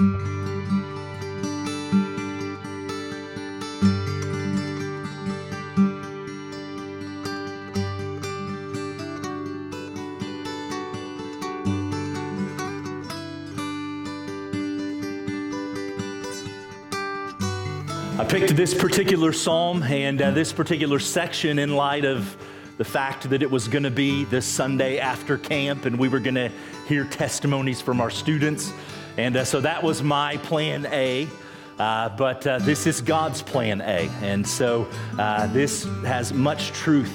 I picked this particular psalm and uh, this particular section in light of the fact that it was going to be this Sunday after camp and we were going to hear testimonies from our students. And uh, so that was my plan A. Uh, but uh, this is God's plan A. And so uh, this has much truth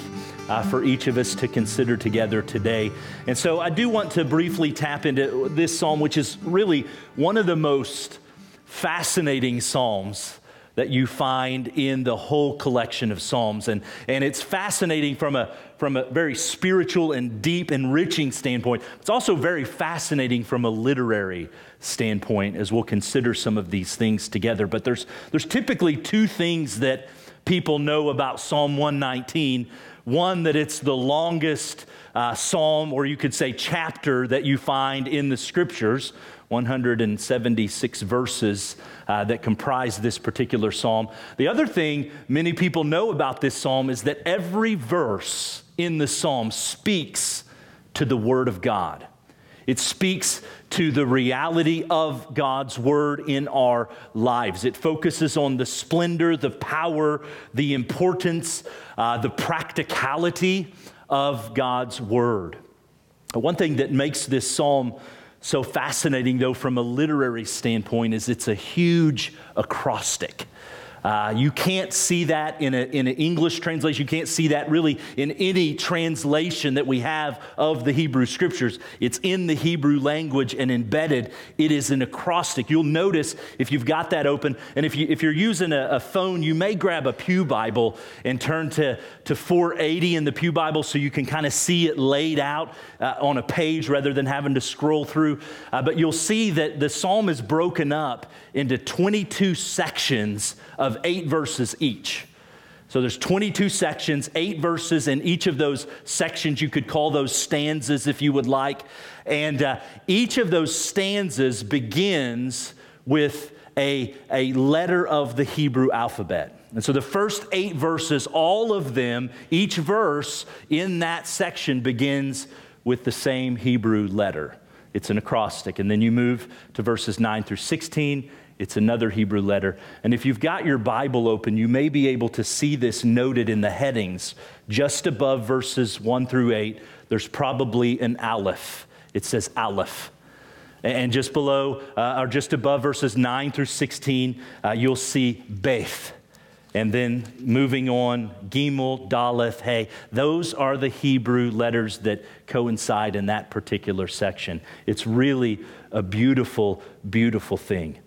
uh, for each of us to consider together today. And so I do want to briefly tap into this psalm, which is really one of the most fascinating psalms that you find in the whole collection of Psalms. And, and it's fascinating from a, from a very spiritual and deep, enriching standpoint. It's also very fascinating from a literary standpoint as we'll consider some of these things together. But there's, there's typically two things that people know about Psalm 119 one, that it's the longest uh, psalm, or you could say chapter, that you find in the scriptures. 176 verses uh, that comprise this particular psalm. The other thing many people know about this psalm is that every verse in the psalm speaks to the Word of God. It speaks to the reality of God's word in our lives. It focuses on the splendor, the power, the importance, uh, the practicality of God's word. One thing that makes this psalm so fascinating, though, from a literary standpoint, is it's a huge acrostic. Uh, you can't see that in, a, in an English translation. You can't see that really in any translation that we have of the Hebrew scriptures. It's in the Hebrew language and embedded. It is an acrostic. You'll notice if you've got that open, and if, you, if you're using a, a phone, you may grab a Pew Bible and turn to, to 480 in the Pew Bible so you can kind of see it laid out uh, on a page rather than having to scroll through. Uh, but you'll see that the psalm is broken up into 22 sections of eight verses each. So there's 22 sections, eight verses in each of those sections. You could call those stanzas if you would like. And uh, each of those stanzas begins with a, a letter of the Hebrew alphabet. And so the first eight verses, all of them, each verse in that section begins with the same Hebrew letter. It's an acrostic. And then you move to verses 9 through 16 it's another Hebrew letter. And if you've got your Bible open, you may be able to see this noted in the headings. Just above verses 1 through 8, there's probably an aleph. It says aleph. And just below, uh, or just above verses 9 through 16, uh, you'll see Beth. And then moving on, Gimel, Daleth, Hey. Those are the Hebrew letters that coincide in that particular section. It's really a beautiful, beautiful thing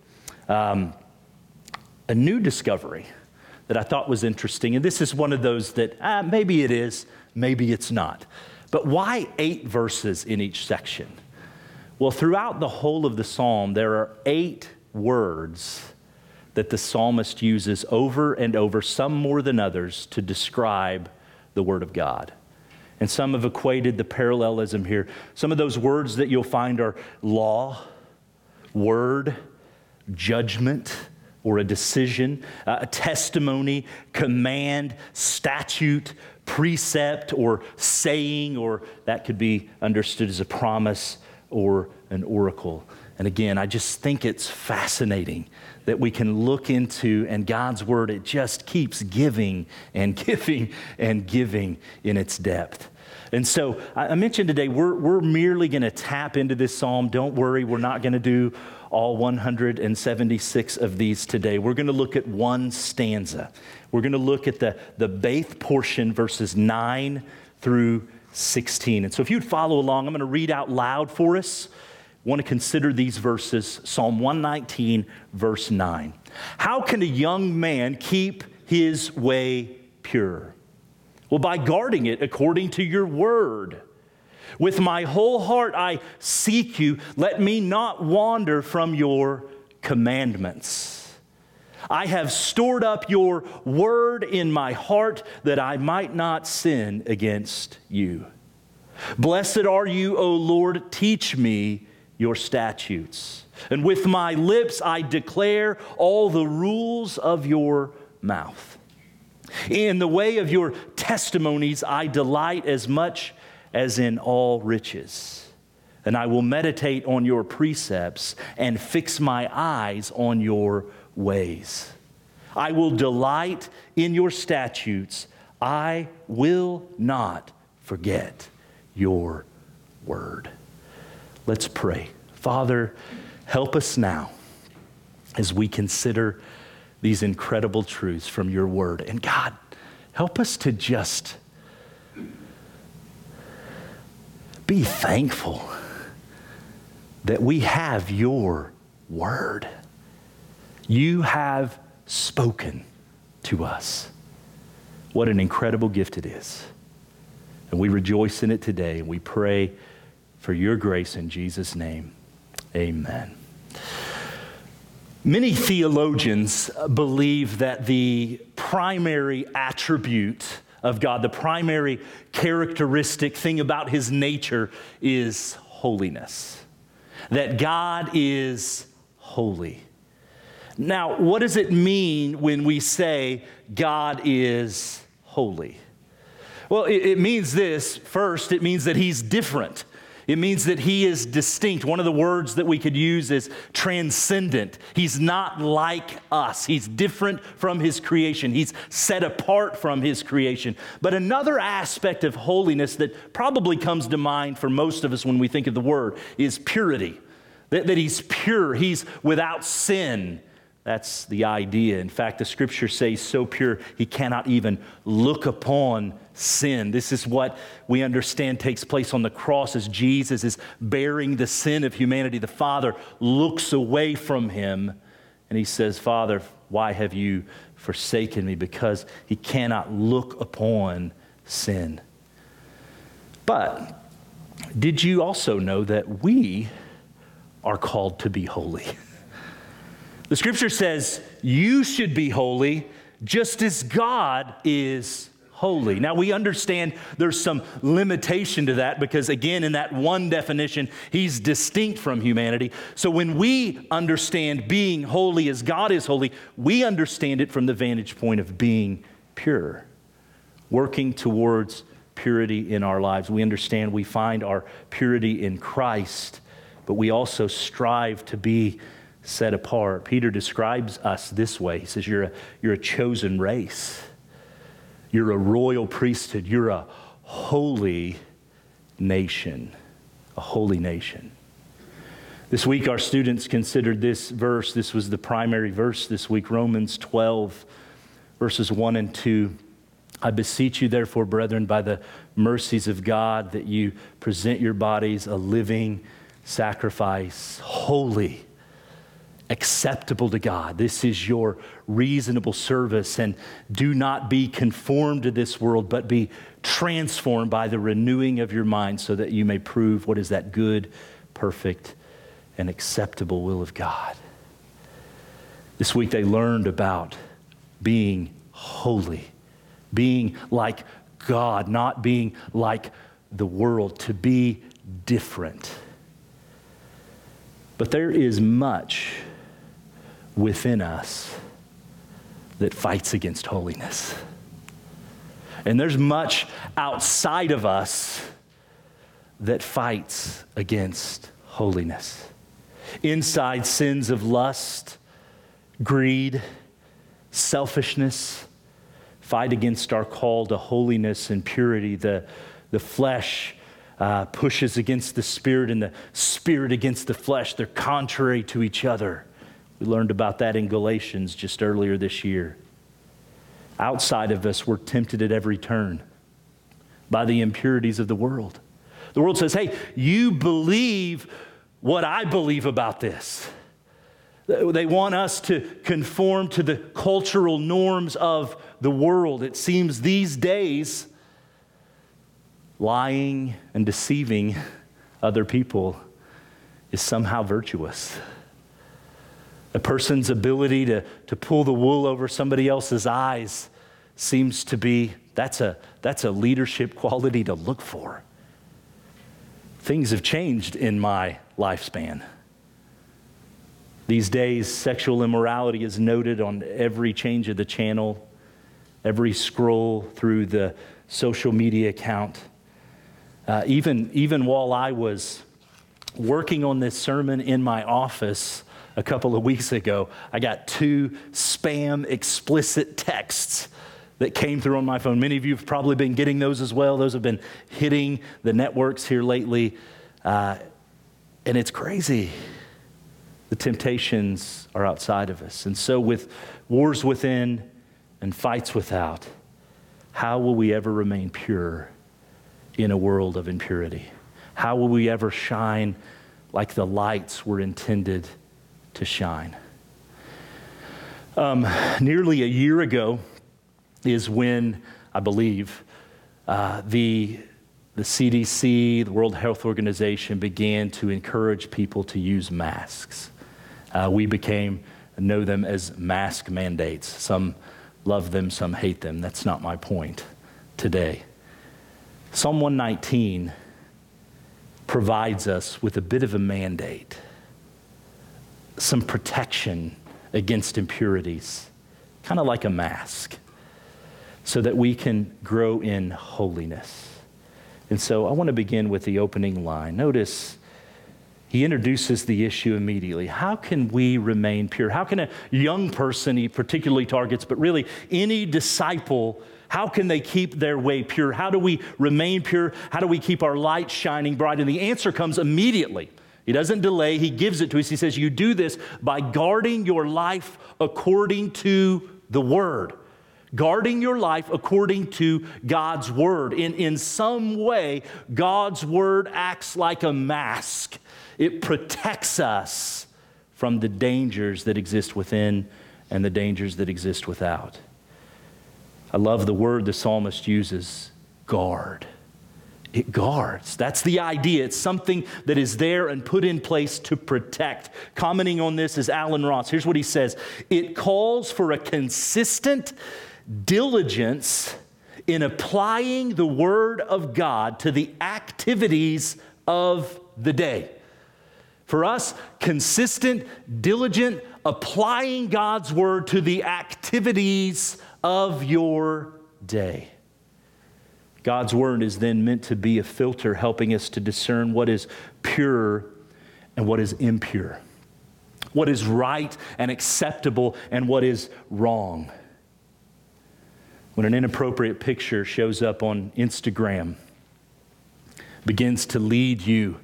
um, a new discovery that I thought was interesting. And this is one of those that ah, maybe it is, maybe it's not. But why eight verses in each section? Well, throughout the whole of the psalm, there are eight words that the psalmist uses over and over, some more than others, to describe the Word of God. And some have equated the parallelism here. Some of those words that you'll find are law, word, judgment or a decision, a testimony, command, statute, precept, or saying, or that could be understood as a promise or an oracle. And again, I just think it's fascinating that we can look into, and God's word, it just keeps giving and giving and giving in its depth. And so I mentioned today, we're, we're merely going to tap into this psalm. Don't worry, we're not going to do all 176 of these today. We're going to look at one stanza. We're going to look at the, the Beth portion, verses 9 through 16. And so if you'd follow along, I'm going to read out loud for us. I want to consider these verses Psalm 119, verse 9. How can a young man keep his way pure? Well, by guarding it according to your word. With my whole heart I seek you. Let me not wander from your commandments. I have stored up your word in my heart that I might not sin against you. Blessed are you, O Lord. Teach me your statutes. And with my lips I declare all the rules of your mouth. In the way of your testimonies I delight as much as in all riches. And I will meditate on your precepts and fix my eyes on your ways. I will delight in your statutes. I will not forget your word. Let's pray. Father, help us now as we consider these incredible truths from your word. And God, help us to just be thankful that we have your word. You have spoken to us. What an incredible gift it is. And we rejoice in it today, and we pray for your grace in Jesus' name. Amen. Many theologians believe that the primary attribute of God, the primary characteristic thing about his nature is holiness. That God is holy. Now, what does it mean when we say God is holy? Well, it, it, means this first, it means that he's different. It means that he is distinct. One of the words that we could use is transcendent. He's not like us. He's different from his creation. He's set apart from his creation. But another aspect of holiness that probably comes to mind for most of us when we think of the word is purity. That, that he's pure, he's without sin. That's the idea. In fact, the scripture says, so pure, he cannot even look upon sin. This is what we understand takes place on the cross as Jesus is bearing the sin of humanity. The Father looks away from him and he says, Father, why have you forsaken me? Because he cannot look upon sin. But did you also know that we are called to be holy? The scripture says, You should be holy just as God is holy. Now, we understand there's some limitation to that because, again, in that one definition, he's distinct from humanity. So, when we understand being holy as God is holy, we understand it from the vantage point of being pure, working towards purity in our lives. We understand we find our purity in Christ, but we also strive to be set apart. Peter describes us this way He says, You're a, you're a chosen race, you're a royal priesthood, you're a holy nation. A holy nation. This week, our students considered this verse. This was the primary verse this week, Romans 12, verses 1 and 2. I beseech you, therefore, brethren, by the mercies of God, that you present your bodies a living sacrifice, holy acceptable to God. This is your reasonable service. And do not be conformed to this world, but be transformed by the renewing of your mind so that you may prove what is that good, perfect, and acceptable will of God. This week they learned about being holy, being like God, not being like the world, to be different. But there is much within us that fights against holiness. And there's much outside of us that fights against holiness. Inside sins of lust, greed, selfishness fight against our call to holiness and purity. The, the flesh uh, pushes against the spirit, and the spirit against the flesh. They're contrary to each other. We learned about that in Galatians just earlier this year. Outside of us, we're tempted at every turn by the impurities of the world. The world says, hey, you believe what I believe about this. They want us to conform to the cultural norms of the world. It seems these days, lying and deceiving other people is somehow virtuous. A person's ability to, to pull the wool over somebody else's eyes seems to be that's a, that's a leadership quality to look for. Things have changed in my lifespan. These days, sexual immorality is noted on every change of the channel, every scroll through the social media account. Uh, even, even while I was working on this sermon in my office a couple of weeks ago, I got two spam explicit texts that came through on my phone. Many of you have probably been getting those as well. Those have been hitting the networks here lately. Uh, and it's crazy. The temptations are outside of us. And so, with wars within and fights without, how will we ever remain pure in a world of impurity? How will we ever shine like the lights were intended to shine? Um, nearly a year ago is when, I believe, uh, the, the CDC, the World Health Organization, began to encourage people to use masks. Uh, we became, know them as mask mandates. Some love them, some hate them. That's not my point today. Psalm 119 provides us with a bit of a mandate, some protection against impurities, kind of like a mask, so that we can grow in holiness. And so I want to begin with the opening line. Notice he introduces the issue immediately. How can we remain pure? How can a young person, he particularly targets, but really any disciple, how can they keep their way pure? How do we remain pure? How do we keep our light shining bright? And the answer comes immediately. He doesn't delay, he gives it to us. He says, You do this by guarding your life according to the word. Guarding your life according to God's word. In, in some way, God's word acts like a mask it protects us from the dangers that exist within and the dangers that exist without. I love the word the psalmist uses guard. It guards. That's the idea. It's something that is there and put in place to protect. Commenting on this is Allen Ross. Here's what he says It calls for a consistent diligence in applying the word of God to the activities of the day. For us, consistent, diligent, applying God's word to the activities of your day. God's word is then meant to be a filter helping us to discern what is pure and what is impure, what is right and acceptable and what is wrong. When an inappropriate picture shows up on Instagram, begins to lead you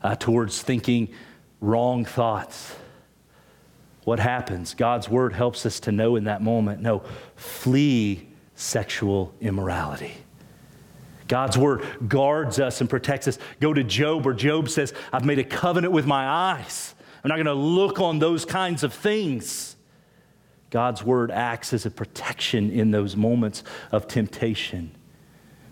uh, towards thinking wrong thoughts. What happens? God's word helps us to know in that moment no, flee sexual immorality. God's word guards us and protects us. Go to Job, where Job says, I've made a covenant with my eyes. I'm not going to look on those kinds of things. God's word acts as a protection in those moments of temptation.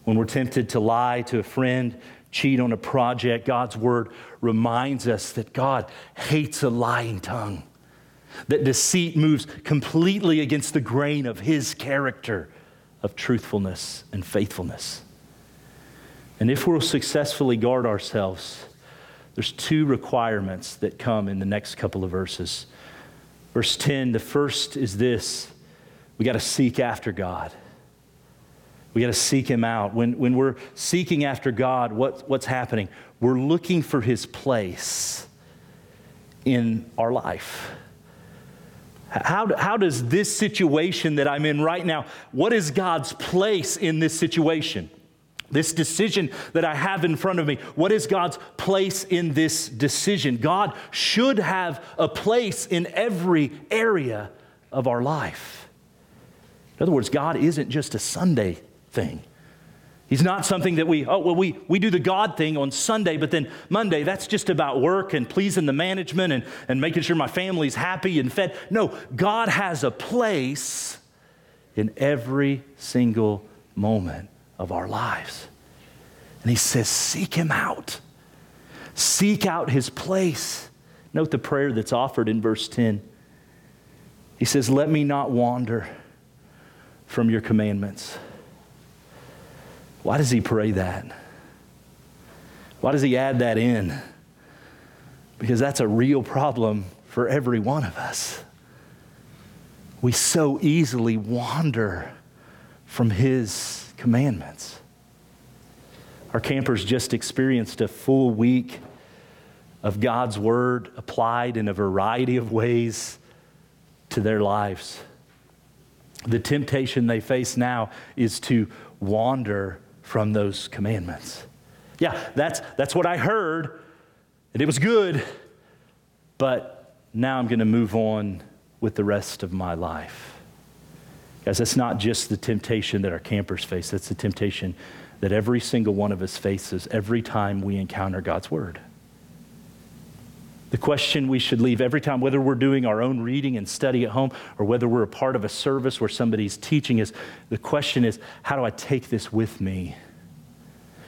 When we're tempted to lie to a friend, cheat on a project, God's word reminds us that God hates a lying tongue, that deceit moves completely against the grain of his character of truthfulness and faithfulness. And if we'll successfully guard ourselves, there's two requirements that come in the next couple of verses. Verse 10, the first is this we got to seek after God. We got to seek him out. When, when we're seeking after God, what, what's happening? We're looking for his place in our life. How, how does this situation that I'm in right now, what is God's place in this situation? This decision that I have in front of me, what is God's place in this decision? God should have a place in every area of our life. In other words, God isn't just a Sunday thing. He's not something that we, oh, well, we, we do the God thing on Sunday, but then Monday, that's just about work and pleasing the management and, and making sure my family's happy and fed. No, God has a place in every single moment of our lives. And He says, seek Him out, seek out His place. Note the prayer that's offered in verse 10. He says, Let me not wander from your commandments. Why does he pray that? Why does he add that in? Because that's a real problem for every one of us. We so easily wander from His commandments. Our campers just experienced a full week of God's Word applied in a variety of ways to their lives. The temptation they face now is to wander from those commandments. Yeah, that's, that's what I heard, and it was good, but now I'm going to move on with the rest of my life. Guys, that's not just the temptation that our campers face, that's the temptation that every single one of us faces every time we encounter God's Word. The question we should leave every time, whether we're doing our own reading and study at home or whether we're a part of a service where somebody's teaching is the question is, how do I take this with me?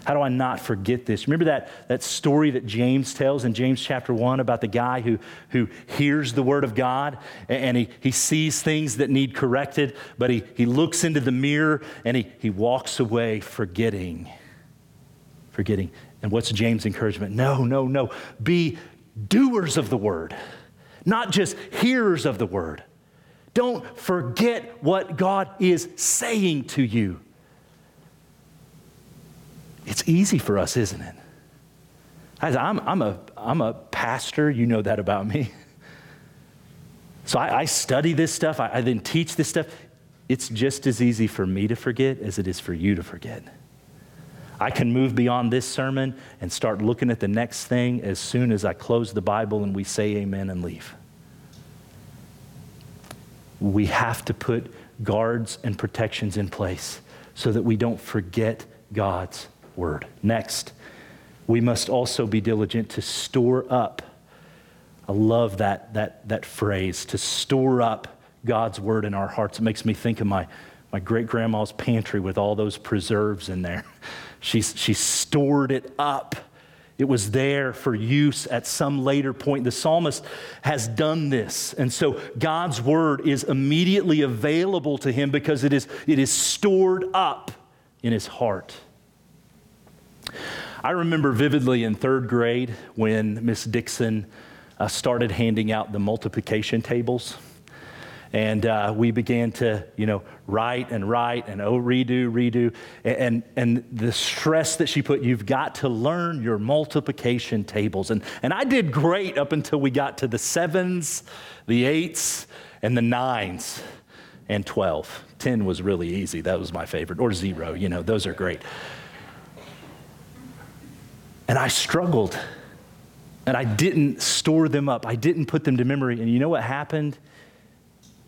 How do I not forget this? Remember that, that story that James tells in James chapter 1 about the guy who, who hears the word of God and he, he sees things that need corrected, but he, he looks into the mirror and he, he walks away forgetting. Forgetting. And what's James' encouragement? No, no, no. Be doers of the word, not just hearers of the word. Don't forget what God is saying to you. It's easy for us, isn't it? I'm, I'm, a, I'm a pastor, you know that about me. So I, I study this stuff, I, I then teach this stuff. It's just as easy for me to forget as it is for you to forget. I can move beyond this sermon and start looking at the next thing as soon as I close the Bible and we say amen and leave. We have to put guards and protections in place so that we don't forget God's word. Next, we must also be diligent to store up. I love that, that, that phrase, to store up God's word in our hearts. It makes me think of my, my great grandma's pantry with all those preserves in there. She, she stored it up. It was there for use at some later point. The psalmist has done this. And so God's word is immediately available to him because it is, it is stored up in his heart. I remember vividly in third grade when Miss Dixon uh, started handing out the multiplication tables. And uh, we began to, you know, write and write and oh, redo, redo. And, and the stress that she put, you've got to learn your multiplication tables. And, and I did great up until we got to the sevens, the eights, and the nines and 12. 10 was really easy. That was my favorite. Or zero, you know, those are great. And I struggled. And I didn't store them up. I didn't put them to memory. And you know what happened?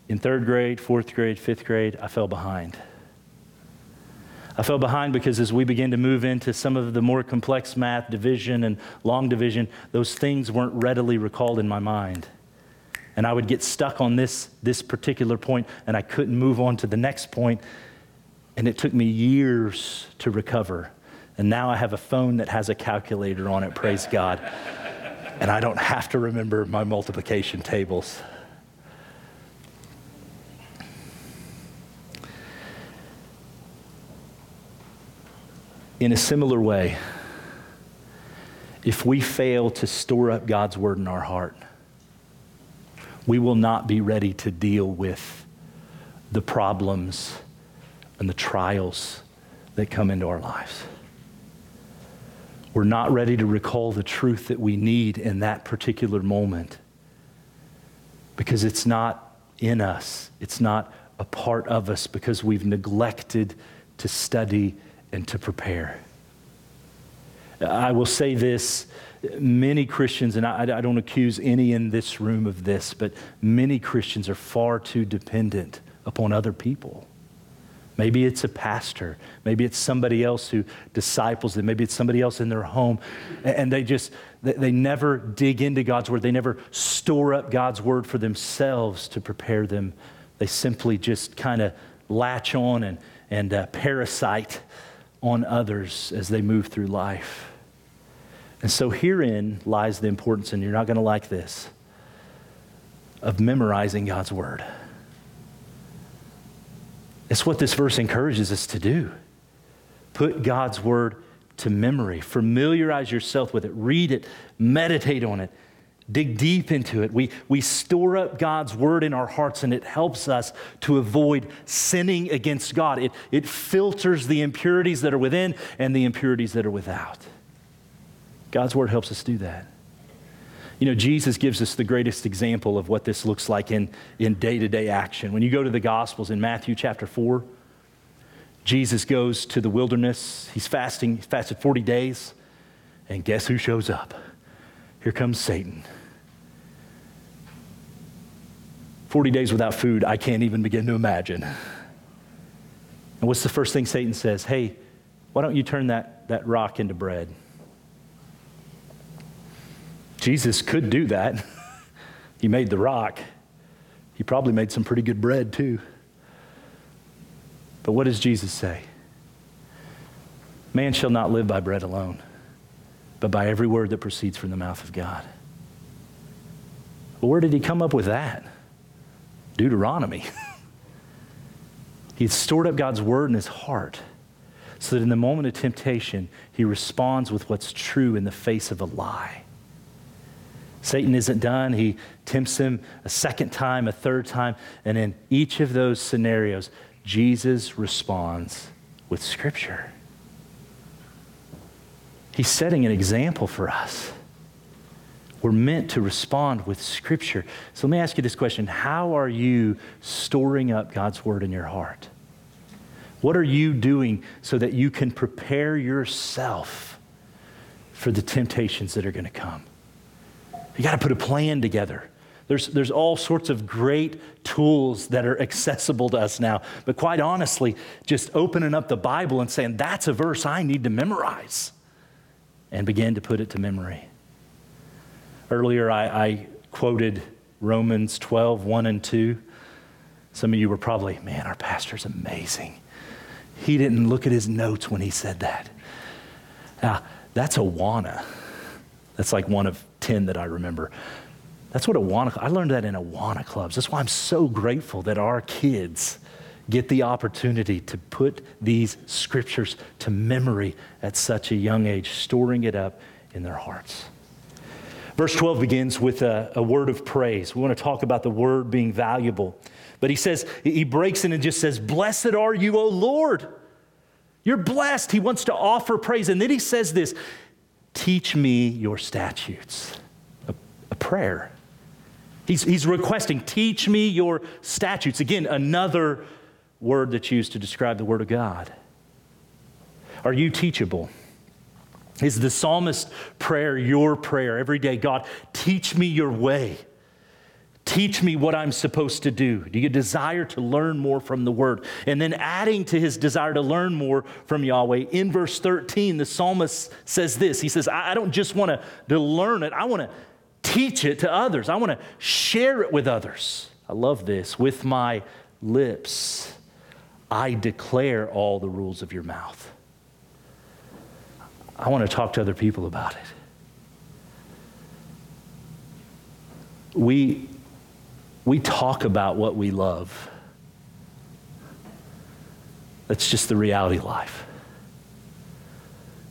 in third grade, fourth grade, fifth grade, I fell behind. I fell behind because as we began to move into some of the more complex math, division and long division, those things weren't readily recalled in my mind. And I would get stuck on this, this particular point, and I couldn't move on to the next point. And it took me years to recover. And now I have a phone that has a calculator on it, praise God. and I don't have to remember my multiplication tables. In a similar way, if we fail to store up God's word in our heart, we will not be ready to deal with the problems and the trials that come into our lives. We're not ready to recall the truth that we need in that particular moment because it's not in us, it's not a part of us because we've neglected to study and to prepare. I will say this many Christians, and I, I, don't accuse any in this room of this, but many Christians are far too dependent upon other people. Maybe it's a pastor. Maybe it's somebody else who disciples them. Maybe it's somebody else in their home. And they just, they never dig into God's word. They never store up God's word for themselves to prepare them. They simply just kind of latch on and, and uh, parasite on others as they move through life. And so herein lies the importance, and you're not going to like this, of memorizing God's word. It's what this verse encourages us to do. Put God's word to memory, familiarize yourself with it, read it, meditate on it, dig deep into it. We, we store up God's word in our hearts, and it helps us to avoid sinning against God. It, it filters the impurities that are within and the impurities that are without. God's word helps us do that. You know, Jesus gives us the greatest example of what this looks like in, in day-to-day action. When you go to the Gospels in Matthew chapter 4, Jesus goes to the wilderness. He's fasting, he's fasted 40 days. And guess who shows up? Here comes Satan. 40 days without food, I can't even begin to imagine. And what's the first thing Satan says? Hey, why don't you turn that, that rock into bread? Jesus could do that. he made the rock. He probably made some pretty good bread too. But what does Jesus say? Man shall not live by bread alone, but by every word that proceeds from the mouth of God. Well, where did he come up with that? Deuteronomy. he stored up God's word in his heart so that in the moment of temptation, he responds with what's true in the face of a lie. Satan isn't done. He tempts him a second time, a third time, and in each of those scenarios, Jesus responds with Scripture. He's setting an example for us. We're meant to respond with Scripture. So let me ask you this question How are you storing up God's Word in your heart? What are you doing so that you can prepare yourself for the temptations that are going to come? You got to put a plan together. There's, there's all sorts of great tools that are accessible to us now. But quite honestly, just opening up the Bible and saying, that's a verse I need to memorize, and begin to put it to memory. Earlier, I, I quoted Romans 12, 1 and 2. Some of you were probably, man, our pastor's amazing. He didn't look at his notes when he said that. Now, that's Awana. That's like one of 10 that I remember. That's what Awana, I learned that in Awana clubs. That's why I'm so grateful that our kids get the opportunity to put these scriptures to memory at such a young age, storing it up in their hearts. Verse 12 begins with a, a, word of praise. We want to talk about the word being valuable. But he says, he breaks in and just says, Blessed are you, O Lord. You're blessed. He wants to offer praise. And then he says this Teach me your statutes. A, a prayer. He's, he's requesting, Teach me your statutes. Again, another word that's used to describe the Word of God. Are you teachable? Is the psalmist prayer your prayer every day? God, teach me your way. Teach me what I'm supposed to do. Do you desire to learn more from the word? And then adding to his desire to learn more from Yahweh, in verse 13, the psalmist says this He says, I don't just want to learn it, I want to teach it to others. I want to share it with others. I love this. With my lips, I declare all the rules of your mouth. I want to talk to other people about it. We we talk about what we love. That's just the reality of life.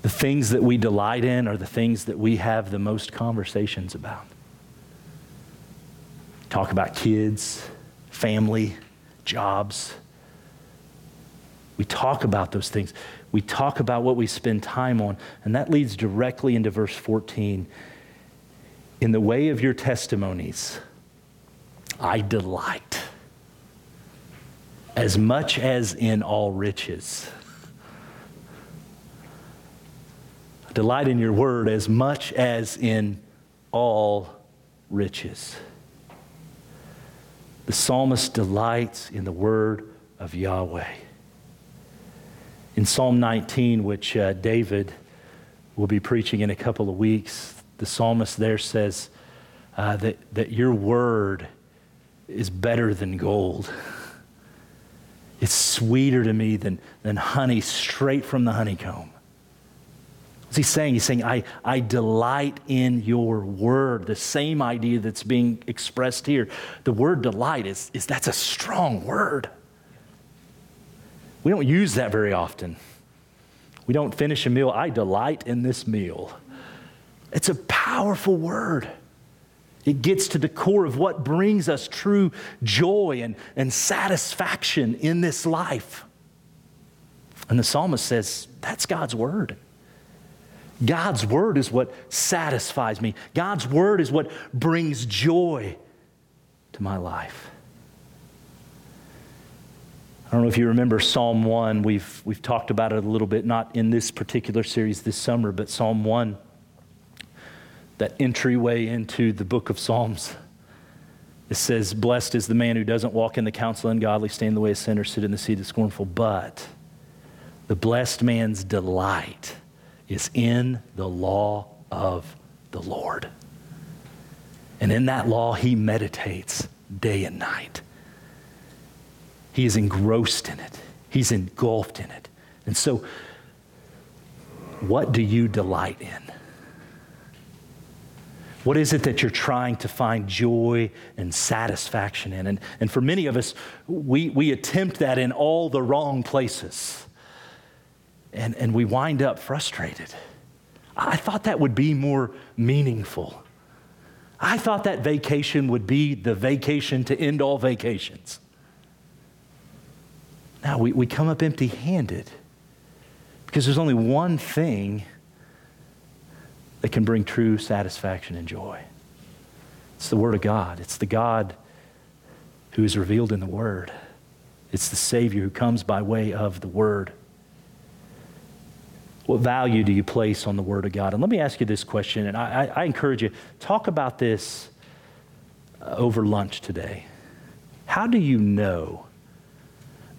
The things that we delight in are the things that we have the most conversations about. Talk about kids, family, jobs. We talk about those things. We talk about what we spend time on, and that leads directly into verse 14. In the way of your testimonies, I delight as much as in all riches. Delight in your word as much as in all riches. The psalmist delights in the word of Yahweh. In Psalm 19, which uh, David will be preaching in a couple of weeks, the psalmist there says uh, that, that your word is better than gold. It's sweeter to me than, than honey straight from the honeycomb. What's he saying? He's saying, I, I delight in your word. The same idea that's being expressed here. The word delight is, is that's a strong word. We don't use that very often. We don't finish a meal. I delight in this meal. It's a powerful word. It gets to the core of what brings us true joy and, and satisfaction in this life. And the psalmist says, That's God's word. God's word is what satisfies me. God's word is what brings joy to my life. I don't know if you remember Psalm 1. We've, we've talked about it a little bit, not in this particular series this summer, but Psalm 1, that entryway into the book of Psalms. It says, Blessed is the man who doesn't walk in the counsel of ungodly, stand in the way of sinners, sit in the seat of scornful, but the blessed man's delight is in the law of the Lord. And in that law, he meditates day and night. He is engrossed in it, he's engulfed in it. And so, what do you delight in? What is it that you're trying to find joy and satisfaction in? And, and for many of us, we, we attempt that in all the wrong places and, and we wind up frustrated. I thought that would be more meaningful. I thought that vacation would be the vacation to end all vacations. Now we, we come up empty handed because there's only one thing that can bring true satisfaction and joy it's the Word of God, it's the God who is revealed in the Word, it's the Savior who comes by way of the Word. What value do you place on the Word of God? And let me ask you this question, and I, I, I encourage you talk about this uh, over lunch today. How do you know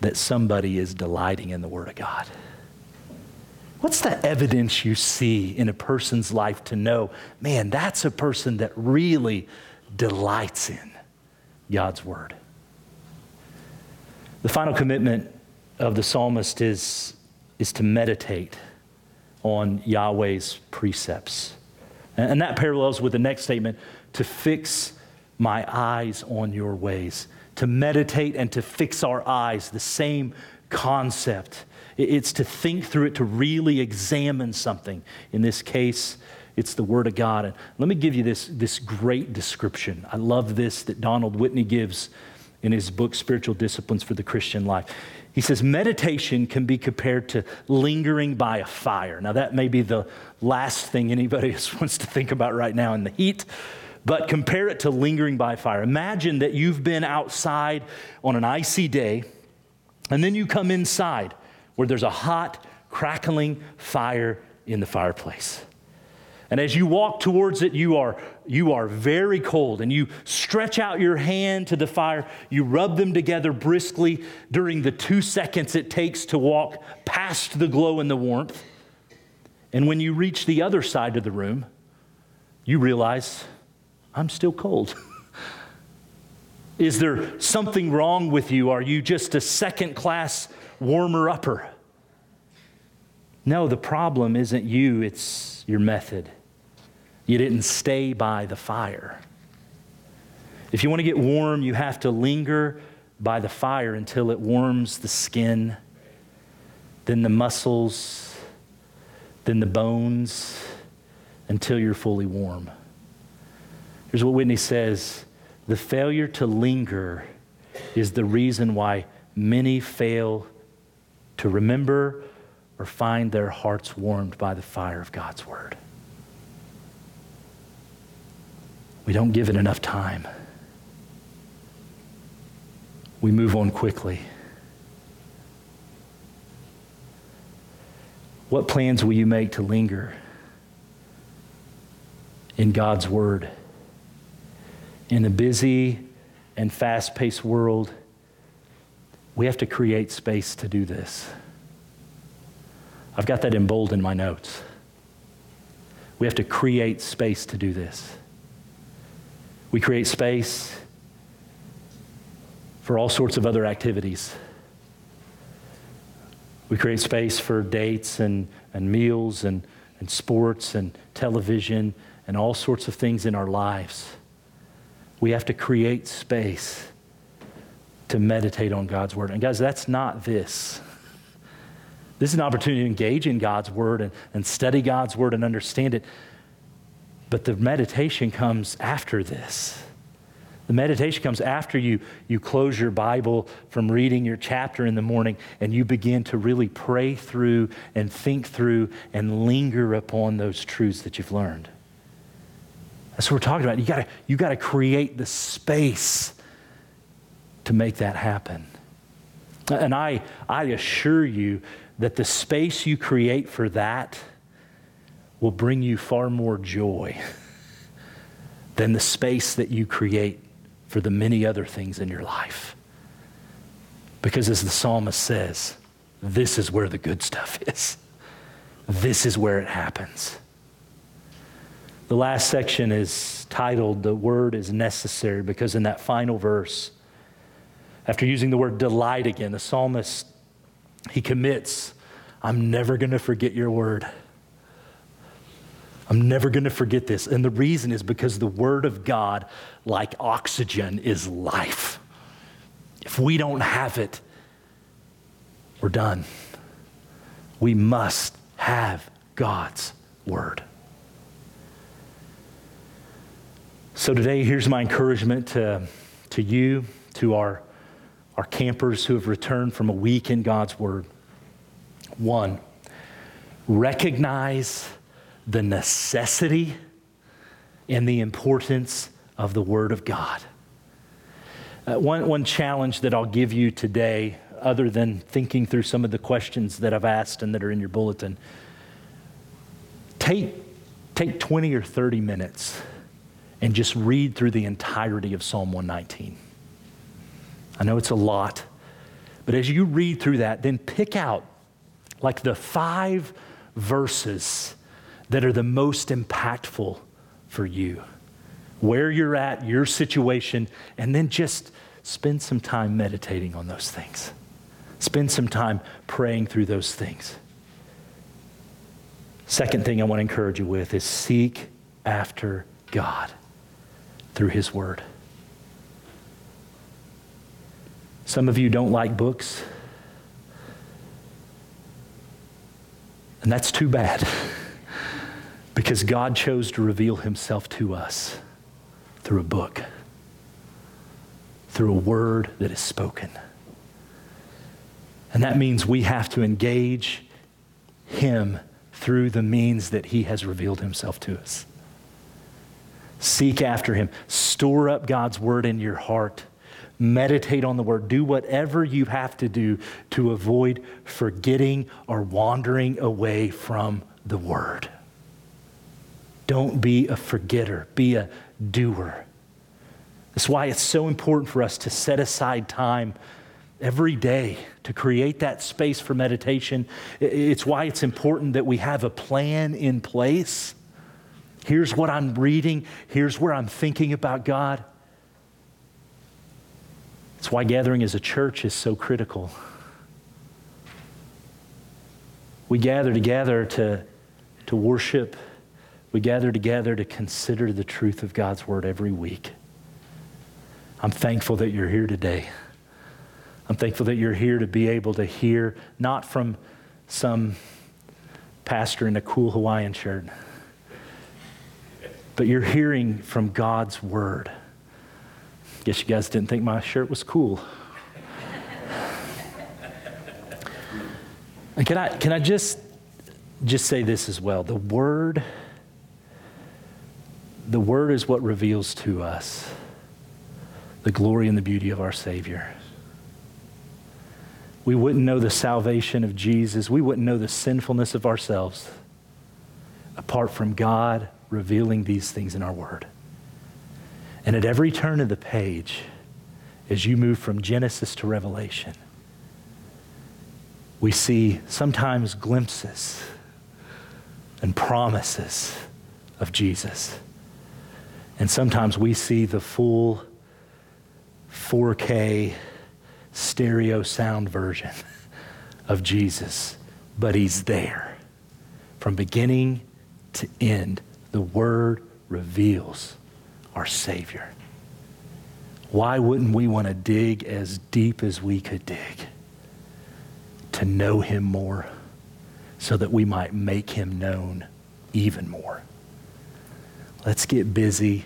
that somebody is delighting in the Word of God? What's the evidence you see in a person's life to know, man, that's a person that really delights in God's Word? The final commitment of the psalmist is, is to meditate on Yahweh's precepts. And that parallels with the next statement to fix my eyes on your ways. To meditate and to fix our eyes, the same concept. It's to think through it, to really examine something. In this case, it's the Word of God. And let me give you this, this great description. I love this that Donald Whitney gives in his book, Spiritual Disciplines for the Christian Life. He says, meditation can be compared to lingering by a fire. Now, that may be the last thing anybody wants to think about right now in the heat, but compare it to lingering by fire. Imagine that you've been outside on an icy day, and then you come inside where there's a hot, crackling fire in the fireplace. And as you walk towards it, you are, you are very cold. And you stretch out your hand to the fire. You rub them together briskly during the two seconds it takes to walk past the glow and the warmth. And when you reach the other side of the room, you realize, I'm still cold. Is there something wrong with you? Are you just a second class warmer upper? No, the problem isn't you, it's your method. You didn't stay by the fire. If you want to get warm, you have to linger by the fire until it warms the skin, then the muscles, then the bones, until you're fully warm. Here's what Whitney says the failure to linger is the reason why many fail to remember or find their hearts warmed by the fire of God's Word. We don't give it enough time. We move on quickly. What plans will you make to linger in God's Word? In a busy and fast paced world, we have to create space to do this. I've got that in bold in my notes. We have to create space to do this. We create space for all sorts of other activities. We create space for dates and, and meals and, and sports and television and all sorts of things in our lives. We have to create space to meditate on God's Word. And guys, that's not this. This is an opportunity to engage in God's Word and, and study God's Word and understand it. But the meditation comes after this. The meditation comes after you, you close your Bible from reading your chapter in the morning and you begin to really pray through and think through and linger upon those truths that you've learned. That's what we're talking about. You gotta, you gotta create the space to make that happen. And I, I assure you that the space you create for that will bring you far more joy than the space that you create for the many other things in your life. Because as the psalmist says, this is where the good stuff is. This is where it happens. The last section is titled, The Word is Necessary, because in that final verse, after using the word delight again, the psalmist, he commits, I'm never going to forget your word. I'm never going to forget this. And the reason is because the Word of God, like oxygen, is life. If we don't have it, we're done. We must have God's Word. So today, here's my encouragement to, to you, to our, our campers who have returned from a week in God's Word. One, recognize the necessity and the importance of the Word of God. Uh, one, one challenge that I'll give you today, other than thinking through some of the questions that I've asked and that are in your bulletin, take, take 20 or 30 minutes and just read through the entirety of Psalm 119. I know it's a lot, but as you read through that, then pick out like the five verses that are the most impactful for you. Where you're at, your situation, and then just spend some time meditating on those things. Spend some time praying through those things. Second thing I want to encourage you with is seek after God through His Word. Some of you don't like books, and that's too bad. Because God chose to reveal himself to us through a book, through a word that is spoken. And that means we have to engage him through the means that he has revealed himself to us. Seek after him. Store up God's word in your heart. Meditate on the word. Do whatever you have to do to avoid forgetting or wandering away from the word. Don't be a forgetter, be a doer. That's why it's so important for us to set aside time every day to create that space for meditation. It's why it's important that we have a plan in place. Here's what I'm reading, here's where I'm thinking about God. That's why gathering as a church is so critical. We gather together to, to worship we gather together to consider the truth of God's word every week. I'm thankful that you're here today. I'm thankful that you're here to be able to hear not from some pastor in a cool Hawaiian shirt, but you're hearing from God's word. Guess you guys didn't think my shirt was cool. and can I, can I just, just say this as well? The word the Word is what reveals to us the glory and the beauty of our Savior. We wouldn't know the salvation of Jesus, we wouldn't know the sinfulness of ourselves apart from God revealing these things in our Word. And at every turn of the page, as you move from Genesis to Revelation, we see sometimes glimpses and promises of Jesus. And sometimes we see the full 4K stereo sound version of Jesus, but he's there. From beginning to end, the Word reveals our Savior. Why wouldn't we want to dig as deep as we could dig to know Him more so that we might make Him known even more? Let's get busy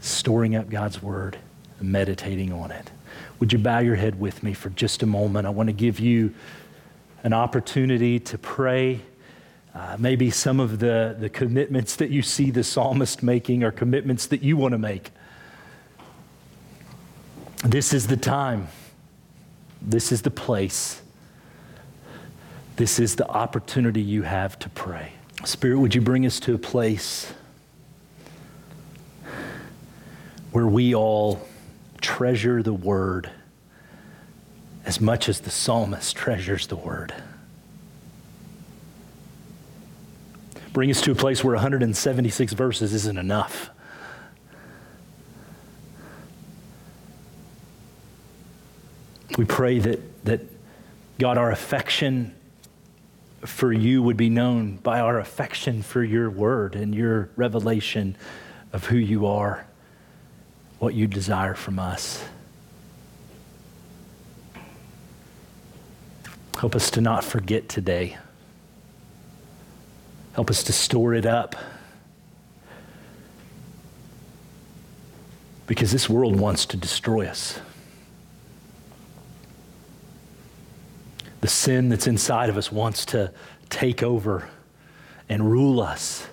storing up God's word and meditating on it. Would you bow your head with me for just a moment? I want to give you an opportunity to pray. Uh, maybe some of the, the commitments that you see the psalmist making are commitments that you want to make. This is the time. This is the place. This is the opportunity you have to pray. Spirit, would you bring us to a place where we all treasure the word as much as the psalmist treasures the word? Bring us to a place where 176 verses isn't enough. We pray that, that God, our affection for you would be known by our affection for your word and your revelation of who you are, what you desire from us. Help us to not forget today. Help us to store it up. Because this world wants to destroy us. The sin that's inside of us wants to take over and rule us.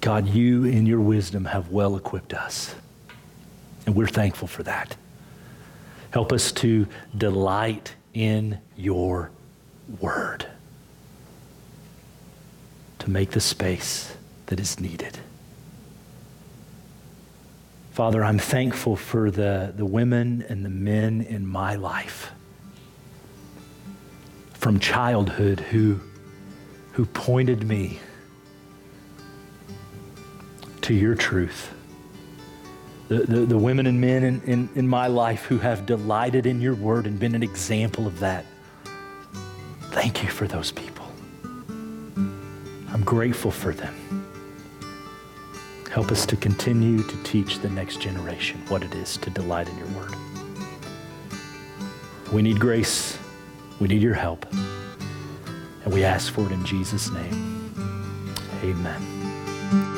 God, you in your wisdom have well equipped us. And we're thankful for that. Help us to delight in your word to make the space that is needed. Father, I'm thankful for the, the women and the men in my life from childhood who, who pointed me to your truth. The, the, the women and men in, in, in my life who have delighted in your word and been an example of that. Thank you for those people. I'm grateful for them. Help us to continue to teach the next generation what it is to delight in your word. We need grace. We need your help. And we ask for it in Jesus' name. Amen.